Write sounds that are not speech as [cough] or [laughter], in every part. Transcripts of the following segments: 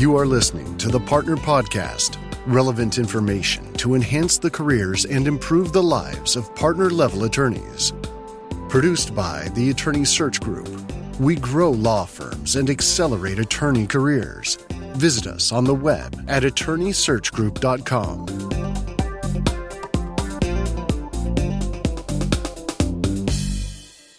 You are listening to the Partner Podcast relevant information to enhance the careers and improve the lives of partner level attorneys. Produced by the Attorney Search Group, we grow law firms and accelerate attorney careers. Visit us on the web at attorneysearchgroup.com.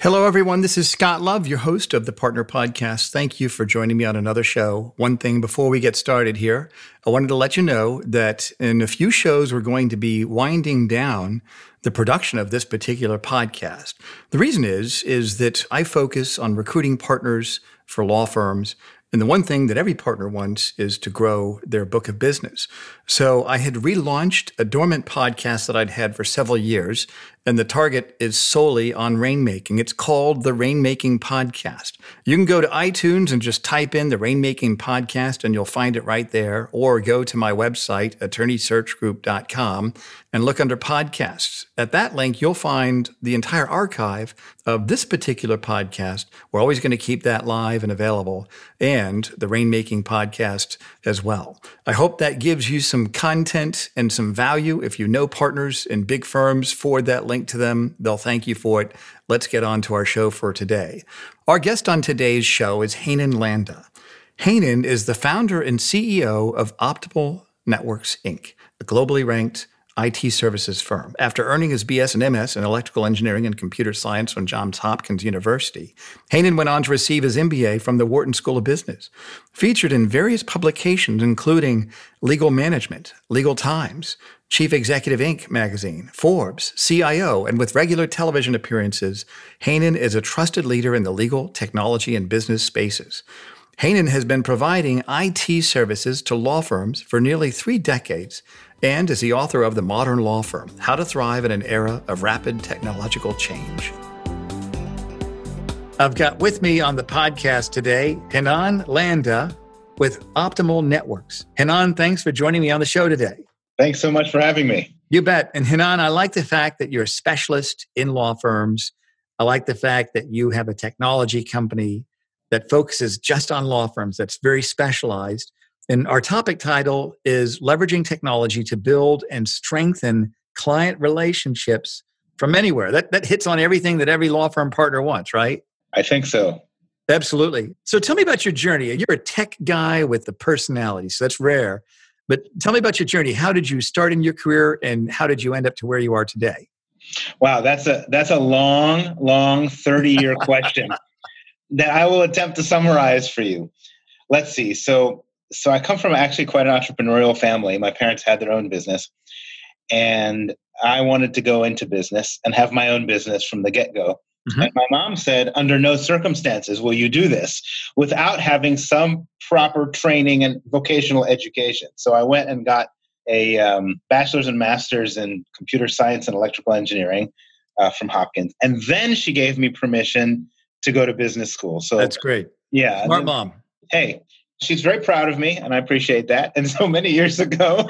Hello, everyone. This is Scott Love, your host of the Partner Podcast. Thank you for joining me on another show. One thing before we get started here, I wanted to let you know that in a few shows, we're going to be winding down the production of this particular podcast. The reason is, is that I focus on recruiting partners for law firms and the one thing that every partner wants is to grow their book of business. So I had relaunched a dormant podcast that I'd had for several years, and the target is solely on rainmaking. It's called the Rainmaking Podcast. You can go to iTunes and just type in the Rainmaking Podcast, and you'll find it right there, or go to my website, attorneysearchgroup.com, and look under podcasts. At that link, you'll find the entire archive of this particular podcast. We're always going to keep that live and available, and the Rainmaking Podcast as well. I hope that gives you some content and some value. If you know partners in big firms, forward that link to them. They'll thank you for it. Let's get on to our show for today. Our guest on today's show is Heinan Landa. Heinan is the founder and CEO of Optimal Networks Inc., a globally ranked IT services firm. After earning his BS and MS in electrical engineering and computer science from Johns Hopkins University, Heinan went on to receive his MBA from the Wharton School of Business. Featured in various publications, including Legal Management, Legal Times, Chief Executive Inc. magazine, Forbes, CIO, and with regular television appearances, Heinan is a trusted leader in the legal, technology, and business spaces. Heinan has been providing IT services to law firms for nearly three decades and is the author of The Modern Law Firm How to Thrive in an Era of Rapid Technological Change. I've got with me on the podcast today Heinan Landa with Optimal Networks. Heinan, thanks for joining me on the show today. Thanks so much for having me. You bet. And Heinan, I like the fact that you're a specialist in law firms. I like the fact that you have a technology company that focuses just on law firms, that's very specialized. And our topic title is Leveraging Technology to Build and Strengthen Client Relationships from Anywhere. That, that hits on everything that every law firm partner wants, right? I think so. Absolutely. So tell me about your journey. You're a tech guy with the personality, so that's rare. But tell me about your journey. How did you start in your career and how did you end up to where you are today? Wow, that's a that's a long, long 30-year [laughs] question that I will attempt to summarize for you. Let's see. So so I come from actually quite an entrepreneurial family. My parents had their own business, and I wanted to go into business and have my own business from the get go. Mm-hmm. And my mom said, under no circumstances will you do this without having some proper training and vocational education. So I went and got a um, bachelor's and master's in computer science and electrical engineering uh, from Hopkins. And then she gave me permission to go to business school. So that's great. Yeah. Smart mom. Hey, she's very proud of me, and I appreciate that. And so many years ago,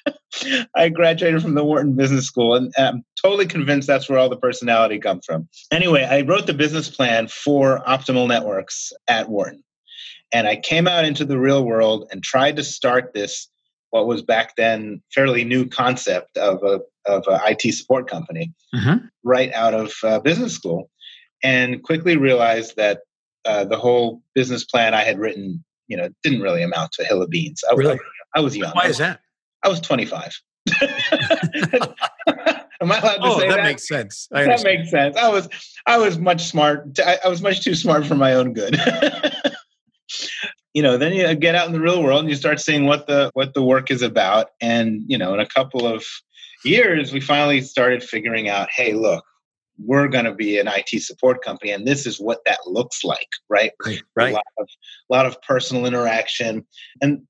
[laughs] I graduated from the Wharton Business School, and I'm totally convinced that's where all the personality comes from. Anyway, I wrote the business plan for Optimal Networks at Wharton, and I came out into the real world and tried to start this what was back then fairly new concept of a of an IT support company mm-hmm. right out of uh, business school, and quickly realized that uh, the whole business plan I had written you know, it didn't really amount to a hill of beans. I, really? I, I was young. Why is that? I was 25. [laughs] Am I allowed to oh, say that? that? makes sense. that makes sense. I was I was much smart. I, I was much too smart for my own good. [laughs] you know, then you get out in the real world and you start seeing what the what the work is about. And you know, in a couple of years, we finally started figuring out, hey, look, we're going to be an IT support company, and this is what that looks like, right? Right. right. A lot of, a lot of personal interaction, and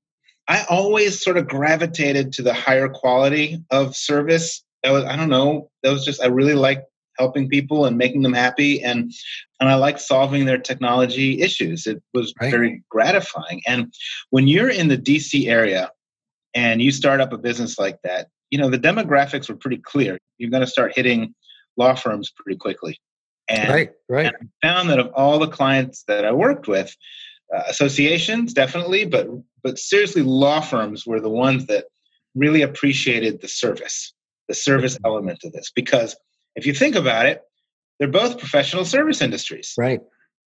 I always sort of gravitated to the higher quality of service. That was, I don't know, that was just I really like helping people and making them happy, and and I like solving their technology issues. It was right. very gratifying. And when you're in the DC area and you start up a business like that, you know the demographics were pretty clear. You're going to start hitting law firms pretty quickly. And, right, right. And I found that of all the clients that I worked with, uh, associations, definitely, but but seriously, law firms were the ones that really appreciated the service, the service element of this. Because if you think about it, they're both professional service industries, right?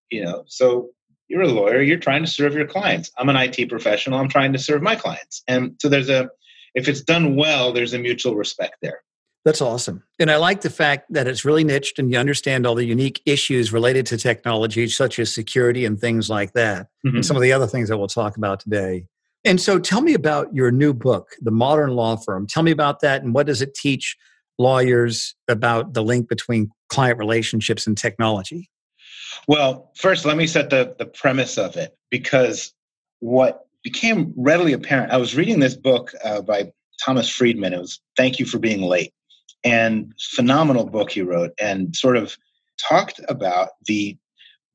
You know, so you're a lawyer, you're trying to serve your clients. I'm an IT professional, I'm trying to serve my clients, and so there's a if it's done well, there's a mutual respect there. That's awesome. And I like the fact that it's really niched and you understand all the unique issues related to technology, such as security and things like that, mm-hmm. and some of the other things that we'll talk about today. And so tell me about your new book, The Modern Law Firm. Tell me about that and what does it teach lawyers about the link between client relationships and technology? Well, first, let me set the, the premise of it because what became readily apparent, I was reading this book uh, by Thomas Friedman. It was Thank You for Being Late and phenomenal book he wrote and sort of talked about the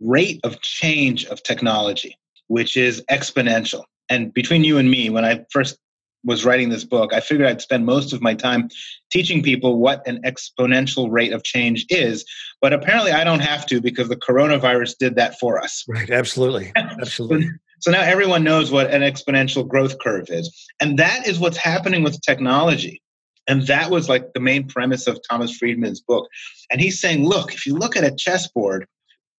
rate of change of technology, which is exponential. And between you and me, when I first was writing this book, I figured I'd spend most of my time teaching people what an exponential rate of change is. But apparently, I don't have to because the coronavirus did that for us. Right, absolutely. [laughs] Absolutely. so now everyone knows what an exponential growth curve is. And that is what's happening with technology. And that was like the main premise of Thomas Friedman's book. And he's saying, look, if you look at a chessboard,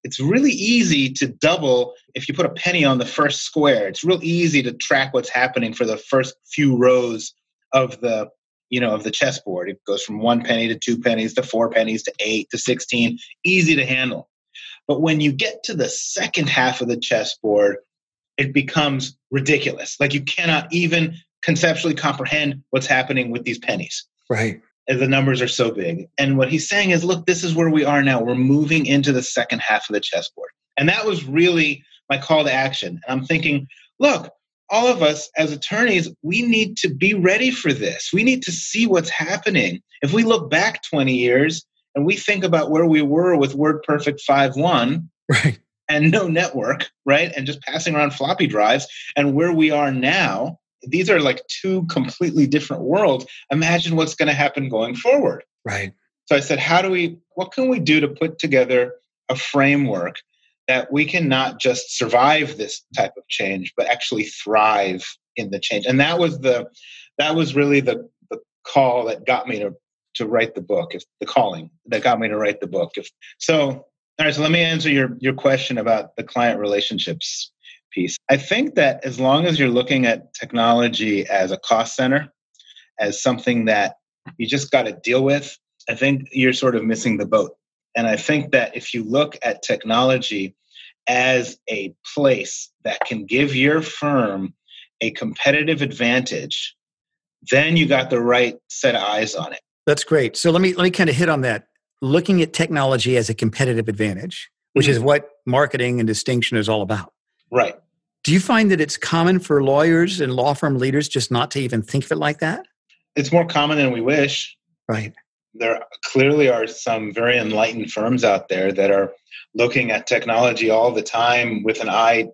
it's really easy to double if you put a penny on the first square. It's real easy to track what's happening for the first few rows of the you know of the chessboard. It goes from one penny to two pennies to four pennies to eight to sixteen. Easy to handle. But when you get to the second half of the chessboard, it becomes ridiculous. Like you cannot even conceptually comprehend what's happening with these pennies. Right. And the numbers are so big. And what he's saying is, look, this is where we are now. We're moving into the second half of the chessboard. And that was really my call to action. And I'm thinking, look, all of us as attorneys, we need to be ready for this. We need to see what's happening. If we look back 20 years and we think about where we were with WordPerfect 5.1, right. and no network, right? And just passing around floppy drives, and where we are now, these are like two completely different worlds. Imagine what's going to happen going forward. Right. So I said, how do we, what can we do to put together a framework that we can not just survive this type of change, but actually thrive in the change? And that was the, that was really the, the call that got me to, to write the book, if the calling that got me to write the book. If so, all right, so let me answer your, your question about the client relationships piece. I think that as long as you're looking at technology as a cost center, as something that you just got to deal with, I think you're sort of missing the boat. And I think that if you look at technology as a place that can give your firm a competitive advantage, then you got the right set of eyes on it. That's great. So let me let me kind of hit on that. Looking at technology as a competitive advantage, which mm-hmm. is what marketing and distinction is all about. Right. Do you find that it's common for lawyers and law firm leaders just not to even think of it like that? It's more common than we wish. Right. There clearly are some very enlightened firms out there that are looking at technology all the time with an eye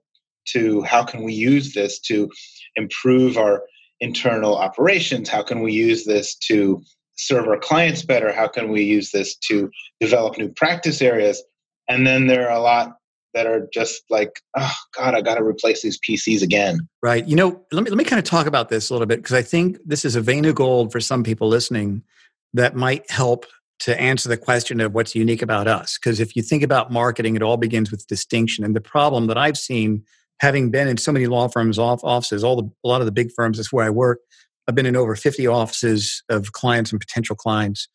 to how can we use this to improve our internal operations? How can we use this to serve our clients better? How can we use this to develop new practice areas? And then there are a lot that are just like, oh God, I got to replace these PCs again. Right. You know, let me let me kind of talk about this a little bit because I think this is a vein of gold for some people listening that might help to answer the question of what's unique about us. Because if you think about marketing, it all begins with distinction. And the problem that I've seen, having been in so many law firms, off offices, all the a lot of the big firms, that's where I work. I've been in over 50 offices of clients and potential clients.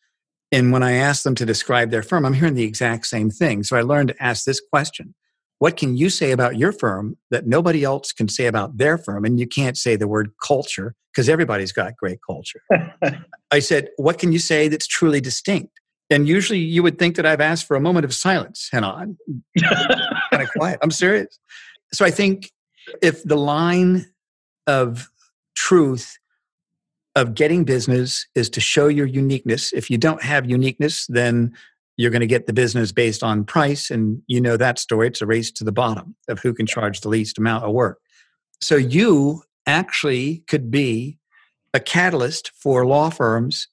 And when I ask them to describe their firm, I'm hearing the exact same thing. So I learned to ask this question what can you say about your firm that nobody else can say about their firm? And you can't say the word culture because everybody's got great culture. [laughs] I said, What can you say that's truly distinct? And usually you would think that I've asked for a moment of silence, and kind of quiet. I'm serious. So I think if the line of truth of getting business is to show your uniqueness, if you don't have uniqueness, then you're going to get the business based on price and you know that story it's a race to the bottom of who can charge the least amount of work so you actually could be a catalyst for law firms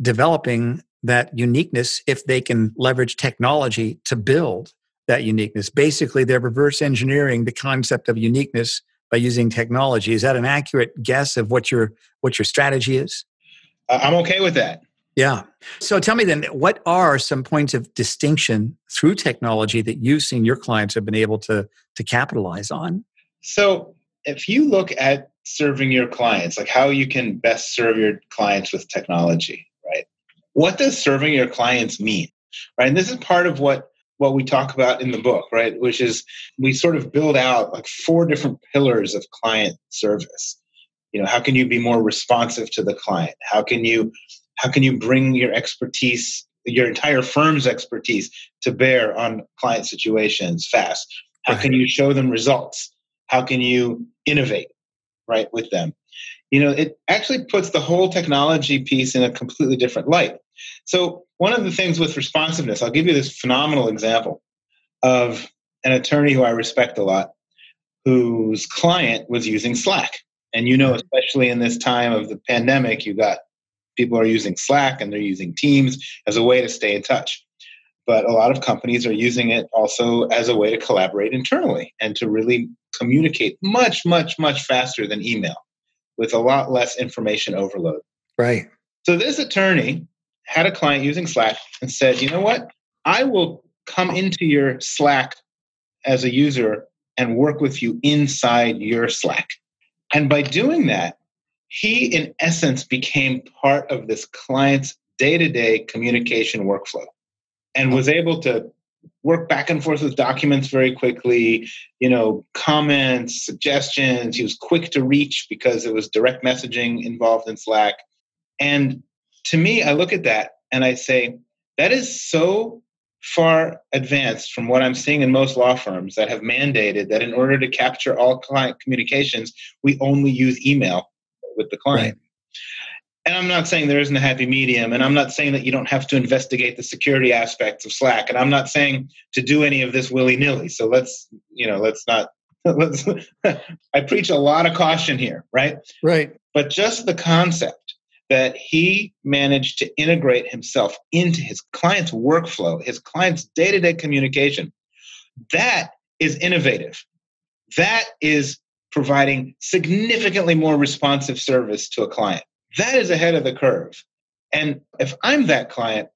developing that uniqueness if they can leverage technology to build that uniqueness. Basically, they're reverse engineering the concept of uniqueness by using technology. Is that an accurate guess of what your what your strategy is? I'm okay with that. Yeah. So tell me then, what are some points of distinction through technology that you've seen your clients have been able to to capitalize on? So if you look at serving your clients, like how you can best serve your clients with technology, right? What does serving your clients mean? Right. And this is part of what what we talk about in the book, right? Which is we sort of build out like four different pillars of client service. You know, how can you be more responsive to the client? How can you how can you bring your expertise, your entire firm's expertise to bear on client situations fast? How can you show them results? How can you innovate, right, with them? You know, it actually puts the whole technology piece in a completely different light. So, one of the things with responsiveness, I'll give you this phenomenal example of an attorney who I respect a lot, whose client was using Slack. And you know, mm-hmm. especially in this time of the pandemic, you got people are using Slack and they're using Teams as a way to stay in touch. But a lot of companies are using it also as a way to collaborate internally and to really communicate much, much, much faster than email with a lot less information overload. Right. So this attorney had a client using Slack and said, you know what? I will come into your Slack as a user and work with you inside your Slack. And by doing that, he, in essence, became part of this client's day to day communication workflow and was able to work back and forth with documents very quickly, you know, comments, suggestions. He was quick to reach because it was direct messaging involved in Slack. And to me, I look at that and I say, that is so far advanced from what I'm seeing in most law firms that have mandated that in order to capture all client communications, we only use email with the client. Right. And I'm not saying there isn't a happy medium, and I'm not saying that you don't have to investigate the security aspects of Slack, and I'm not saying to do any of this willy nilly. So let's, you know, let's not. [laughs] Let's. [laughs] I preach a lot of caution here, right? Right. But just the concept that he managed to integrate himself into his client's workflow, his client's day to day communication, that is innovative. That is providing significantly more responsive service to a client. That is ahead of the curve. And if I'm that client,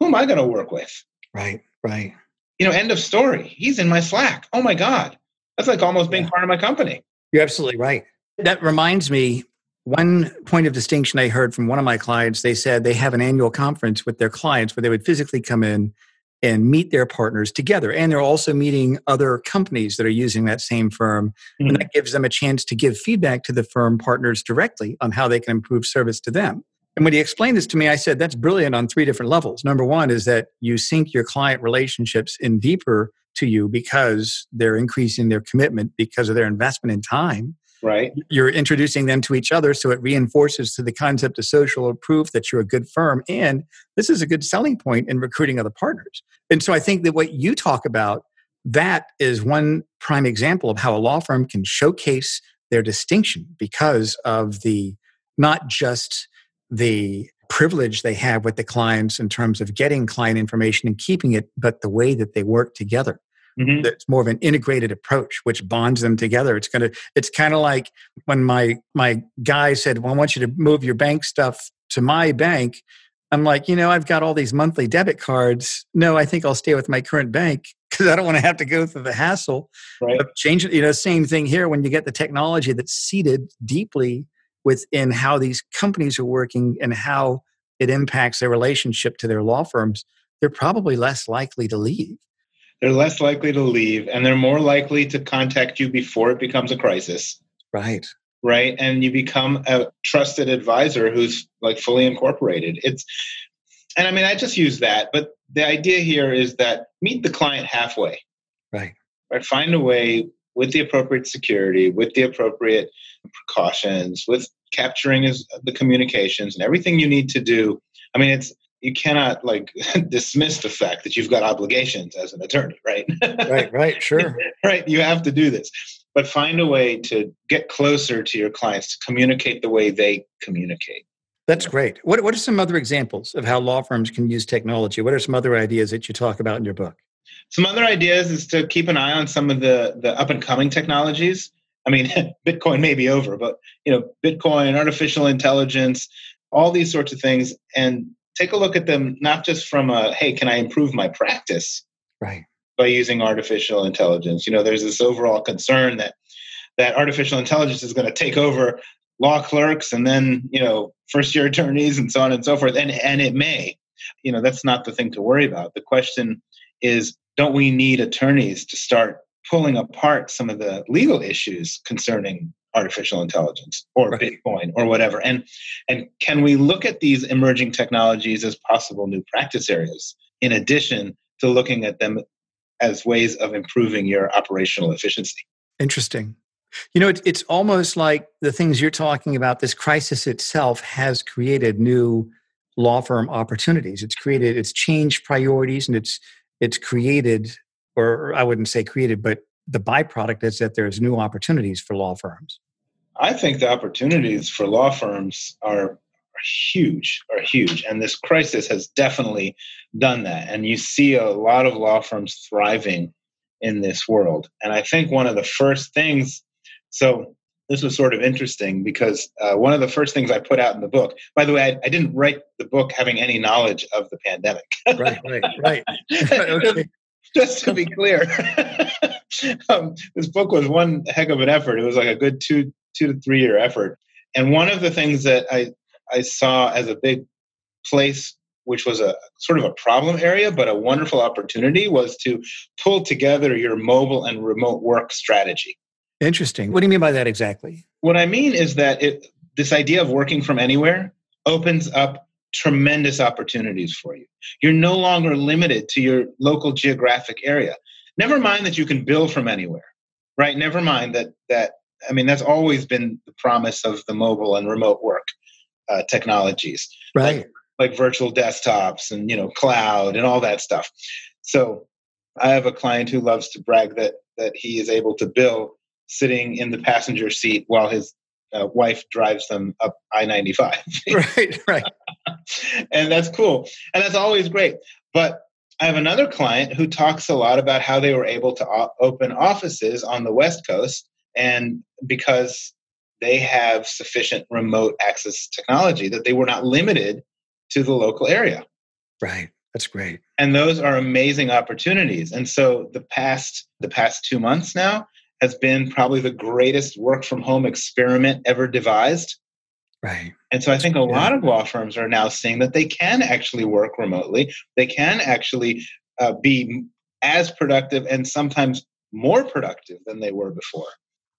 who am I going to work with? Right, right. You know, end of story. He's in my Slack. Oh my God. That's like almost being yeah. part of my company. You're absolutely right. That reminds me one point of distinction I heard from one of my clients. They said they have an annual conference with their clients where they would physically come in and meet their partners together. And they're also meeting other companies that are using that same firm. Mm-hmm. And that gives them a chance to give feedback to the firm partners directly on how they can improve service to them. And when he explained this to me, I said, that's brilliant on three different levels. Number one is that you sink your client relationships in deeper to you because they're increasing their commitment because of their investment in time. Right. You're introducing them to each other, so it reinforces to the concept of social proof that you're a good firm. And this is a good selling point in recruiting other partners. And so I think that what you talk about, that is one prime example of how a law firm can showcase their distinction because of the not just the privilege they have with the clients in terms of getting client information and keeping it, but the way that they work together. Mm-hmm. It's more of an integrated approach, which bonds them together. It's gonna. It's kind of like when my my guy said, "Well, I want you to move your bank stuff to my bank." I'm like, you know, I've got all these monthly debit cards. No, I think I'll stay with my current bank [laughs] because I don't want to have to go through the hassle right. of changing. You know, same thing here when you get the technology that's seated deeply within how these companies are working and how it impacts their relationship to their law firms. They're probably less likely to leave they're less likely to leave and they're more likely to contact you before it becomes a crisis. Right. Right. And you become a trusted advisor who's like fully incorporated. It's, and I mean, I just use that, but the idea here is that meet the client halfway. Right. Right. Find a way with the appropriate security, with the appropriate precautions, with capturing his, the communications and everything you need to do. I mean, it's you cannot like [laughs] dismiss the fact that you've got obligations as an attorney, right? right, right, [laughs] sure. right, you have to do this. But find a way to get closer to your clients to communicate the way they communicate. That's great. What, what are some other examples of how law firms can use technology? What are some other ideas that you talk about in your book? Some other ideas is to keep an eye on some of the the up and coming technologies. I mean, [laughs] Bitcoin may be over, but you know, Bitcoin, artificial intelligence, all these sorts of things, and take a look at them not just from a hey, can I improve my practice? Right. By using artificial intelligence. You know, there's this overall concern that that artificial intelligence is going to take over law clerks and then, you know, first year attorneys and so on and so forth. And and it may. You know, that's not the thing to worry about. The question is, don't we need attorneys to start pulling apart some of the legal issues concerning artificial intelligence or right. bitcoin or whatever and and can we look at these emerging technologies as possible new practice areas in addition to looking at them as ways of improving your operational efficiency interesting you know it, it's almost like the things you're talking about this crisis itself has created new law firm opportunities it's created it's changed priorities and it's it's created or I wouldn't say created, but the byproduct is that there's new opportunities for law firms. I think the opportunities for law firms are, huge, are huge. And this crisis has definitely done that. And you see a lot of law firms thriving in this world. And I think one of the first things, so this was sort of interesting because uh, one of the first things I put out in the book, by the way, I, I didn't write the book having any knowledge of the pandemic. right, right, right. [laughs] okay [laughs] just to be clear, [laughs] um, this book was one heck of an effort. It was like a good two two to three year effort. And one of the things that I I saw as a big place, which was a sort of a problem area, but a wonderful opportunity, was to pull together your mobile and remote work strategy. Interesting. What do you mean by that exactly? What I mean is that it, this idea of working from anywhere opens up tremendous opportunities for you. You're no longer limited to your local geographic area. Never mind that you can bill from anywhere, right? Never mind that that I mean that's always been the promise of the mobile and remote work uh, technologies, right? Like, like virtual desktops and you know cloud and all that stuff. So I have a client who loves to brag that that he is able to bill sitting in the passenger seat while his uh, wife drives them up I 95. [laughs] right, right. and that's cool. And that's always great. But I have another client who talks a lot about how they were able to o- open offices on the West Coast. And because they have sufficient remote access technology, that they were not limited to the local area. Right. That's great. And those are amazing opportunities. And so the past the past 2 months now has been probably the greatest work from home experiment ever devised. Right. And so I think a lot of law firms are now seeing that they can actually work remotely. They can actually uh, be as productive and sometimes more productive than they were before.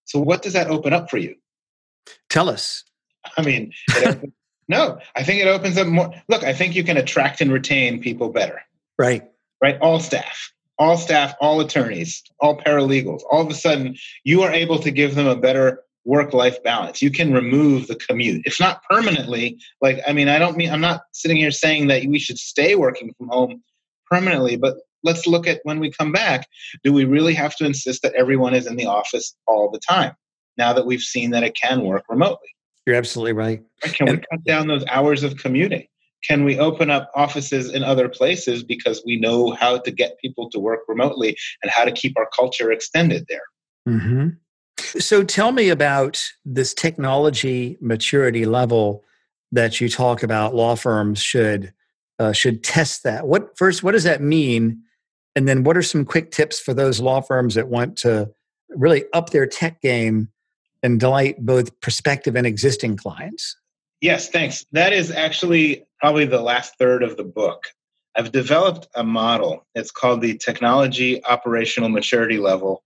So, what does that open up for you? Tell us. I mean, [laughs] opens, no, I think it opens up more. Look, I think you can attract and retain people better. Right. Right. All staff all staff, all attorneys, all paralegals, all of a sudden you are able to give them a better work life balance. You can remove the commute. If not permanently, like, I mean, I don't mean, I'm not sitting here saying that we should stay working from home permanently, but let's look at when we come back. Do we really have to insist that everyone is in the office all the time now that we've seen that it can work remotely? You're absolutely right. Can we cut down those hours of commuting? can we open up offices in other places because we know how to get people to work remotely and how to keep our culture extended there mm-hmm. so tell me about this technology maturity level that you talk about law firms should uh, should test that what first what does that mean and then what are some quick tips for those law firms that want to really up their tech game and delight both prospective and existing clients Yes, thanks. That is actually probably the last third of the book. I've developed a model. It's called the Technology Operational Maturity Level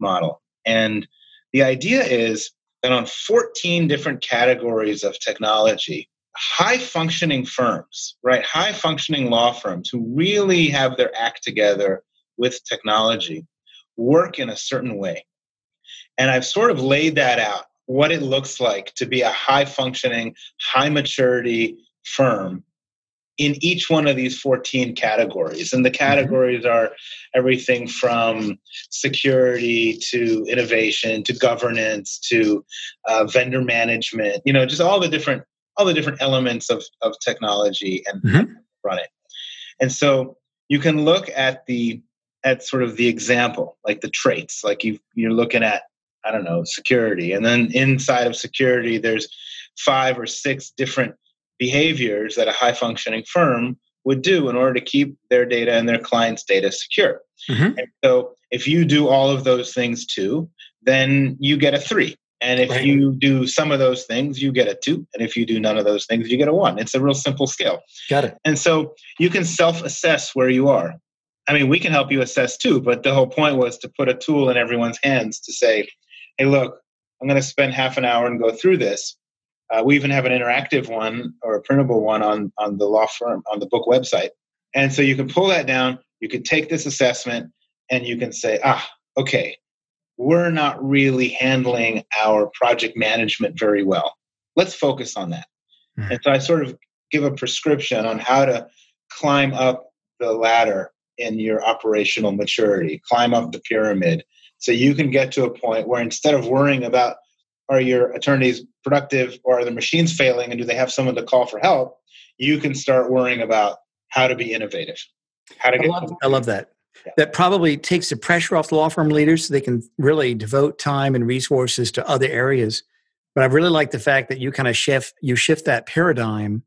Model. And the idea is that on 14 different categories of technology, high functioning firms, right? High functioning law firms who really have their act together with technology work in a certain way. And I've sort of laid that out what it looks like to be a high functioning, high maturity firm in each one of these 14 categories. And the mm-hmm. categories are everything from security to innovation to governance to uh, vendor management, you know, just all the different all the different elements of, of technology and mm-hmm. run it. And so you can look at the at sort of the example, like the traits, like you you're looking at I don't know security, and then inside of security, there's five or six different behaviors that a high functioning firm would do in order to keep their data and their clients' data secure. Mm-hmm. And so if you do all of those things too, then you get a three. And if right. you do some of those things, you get a two. And if you do none of those things, you get a one. It's a real simple scale. Got it. And so you can self assess where you are. I mean, we can help you assess too, but the whole point was to put a tool in everyone's hands to say, hey, look, I'm going to spend half an hour and go through this. Uh, we even have an interactive one or a printable one on, on the law firm, on the book website. And so you can pull that down, you can take this assessment, and you can say, ah, okay, we're not really handling our project management very well. Let's focus on that. Mm-hmm. And so I sort of give a prescription on how to climb up the ladder in your operational maturity, climb up the pyramid so you can get to a point where instead of worrying about are your attorneys productive or are the machines failing and do they have someone to call for help, you can start worrying about how to be innovative. How to I love, I love that that probably takes the pressure off the law firm leaders so they can really devote time and resources to other areas. But i really like the fact that you kind of shift you shift that paradigm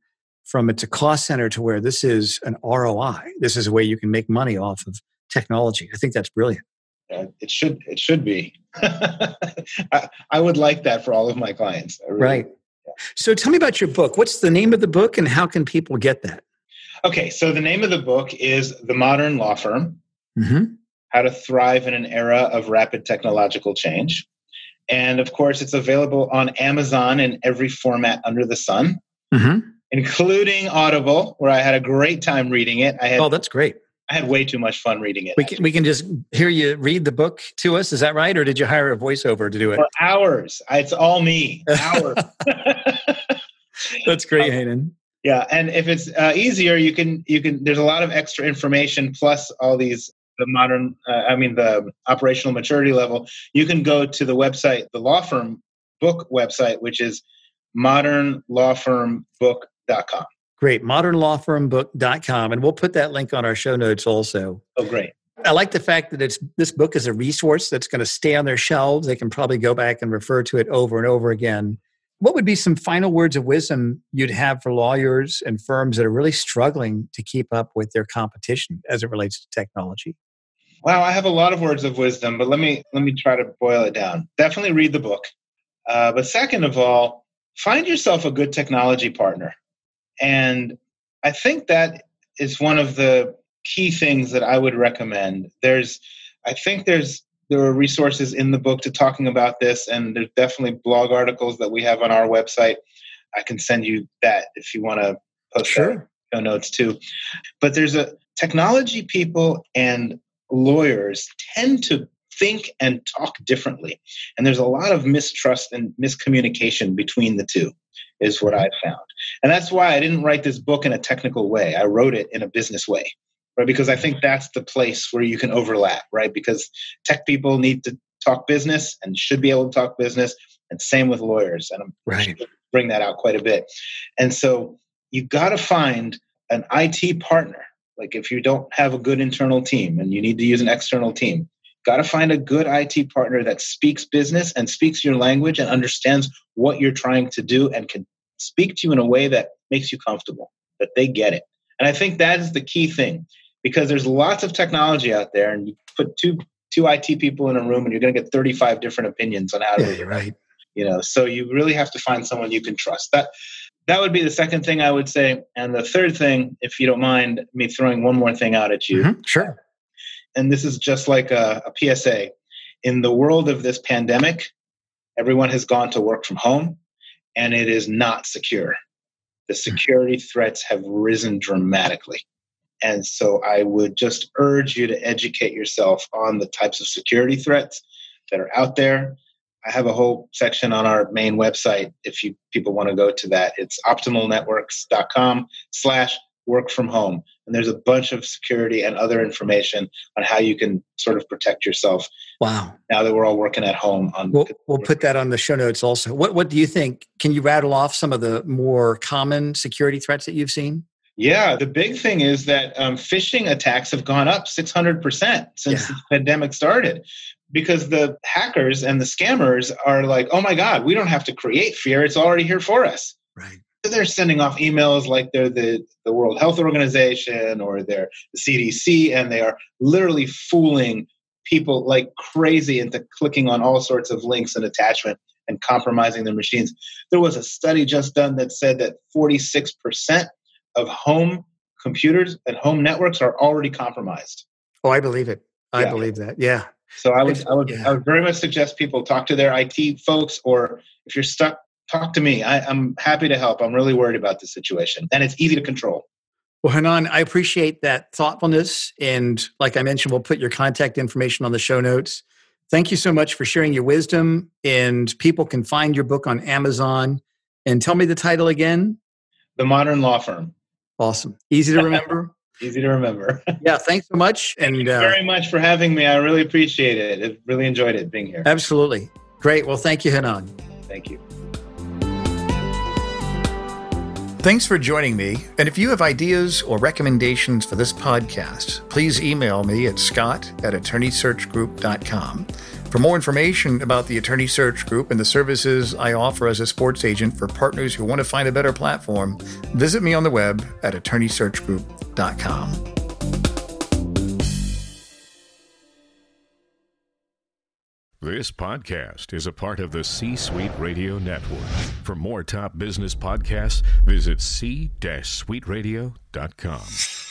from it's a cost center to where this is an roi this is a way you can make money off of technology. I think that's brilliant. Yeah, it should it should be. [laughs] I, I, would like that for all of my clients. Really, right. yeah. so tell me about your book. What's the name of the book and how can people get that? Okay so the name of the book is the modern law firm mm-hmm. how to thrive in an era of rapid technological change. And of course, it's available on Amazon in every format under the sun, mm-hmm. including Audible, where I had a great time reading it. I had, oh, that's great. I had way too much fun reading it. We can, we can just hear you read the book to us. Is that right? Or did you hire a voiceover to do it? For hours. It's all me. Hours. [laughs] [laughs] That's great, um, Heinan. Yeah, and if it's uh, easier, you can you can. There's a lot of extra information plus all these the modern, uh, I mean, the operational maturity level, you can go to the website, the law firm book website, which is modernlawfirmbook.com. Great. Modernlawfirmbook.com. And we'll put that link on our show notes also. Oh, great. I like the fact that it's this book is a resource that's going to stay on their shelves. They can probably go back and refer to it over and over again. What would be some final words of wisdom you'd have for lawyers and firms that are really struggling to keep up with their competition as it relates to technology? Wow, I have a lot of words of wisdom, but let me let me try to boil it down. Definitely read the book, uh, but second of all, find yourself a good technology partner, and I think that is one of the key things that I would recommend. There's, I think there's there are resources in the book to talking about this, and there's definitely blog articles that we have on our website. I can send you that if you want to post sure. show notes too. But there's a technology people and lawyers tend to think and talk differently. And there's a lot of mistrust and miscommunication between the two, is what I found. And that's why I didn't write this book in a technical way. I wrote it in a business way, right? Because I think that's the place where you can overlap, right? Because tech people need to talk business and should be able to talk business, and same with lawyers. And I'm right. bring that out quite a bit. And so you've got to find an IT partner like if you don't have a good internal team and you need to use an external team, got to find a good IT partner that speaks business and speaks your language and understands what you're trying to do and can speak to you in a way that makes you comfortable, that they get it. And I think that is the key thing because there's lots of technology out there and you put two two IT people in a room and you're going to get 35 different opinions on how to yeah, right. You know, so you really have to find someone you can trust. That that would be the second thing I would say. And the third thing, if you don't mind me throwing one more thing out at you. Mm-hmm, sure. And this is just like a, a PSA. In the world of this pandemic, everyone has gone to work from home and it is not secure. The mm. security threats have risen dramatically. And so I would just urge you to educate yourself on the types of security threats that are out there I have a whole section on our main website if you people want to go to that. It's optimalnetworks.com slash work from home. And there's a bunch of security and other information on how you can sort of protect yourself. Wow. Now that we're all working at home on We'll, we'll put that on the show notes also. What what do you think? Can you rattle off some of the more common security threats that you've seen? Yeah, the big thing is that um, phishing attacks have gone up 600% since yeah. the pandemic started because the hackers and the scammers are like, oh my God, we don't have to create fear. It's already here for us. Right. So they're sending off emails like they're the, the World Health Organization or they're the CDC, and they are literally fooling people like crazy into clicking on all sorts of links and attachment and compromising their machines. There was a study just done that said that 46% of home computers and home networks are already compromised. Oh, I believe it. I yeah. believe that. Yeah. So I would, I would, yeah. I would very much suggest people talk to their IT folks, or if you're stuck, talk to me. I, I'm happy to help. I'm really worried about the situation, and it's easy to control. Well, Heinan, I appreciate that thoughtfulness. And like I mentioned, we'll put your contact information on the show notes. Thank you so much for sharing your wisdom. And people can find your book on Amazon. And tell me the title again The Modern Law Firm. Awesome. Easy to remember. [laughs] Easy to remember. [laughs] yeah, thanks so much. And Thank you uh, very much for having me. I really appreciate it. I really enjoyed it being here. Absolutely. Great. Well, thank you, Heinan. Thank you. Thanks for joining me. And if you have ideas or recommendations for this podcast, please email me at scott at attorneysearchgroup.com. For more information about the Attorney Search Group and the services I offer as a sports agent for partners who want to find a better platform, visit me on the web at attorneysearchgroup.com. This podcast is a part of the C Suite Radio Network. For more top business podcasts, visit c-suiteradio.com.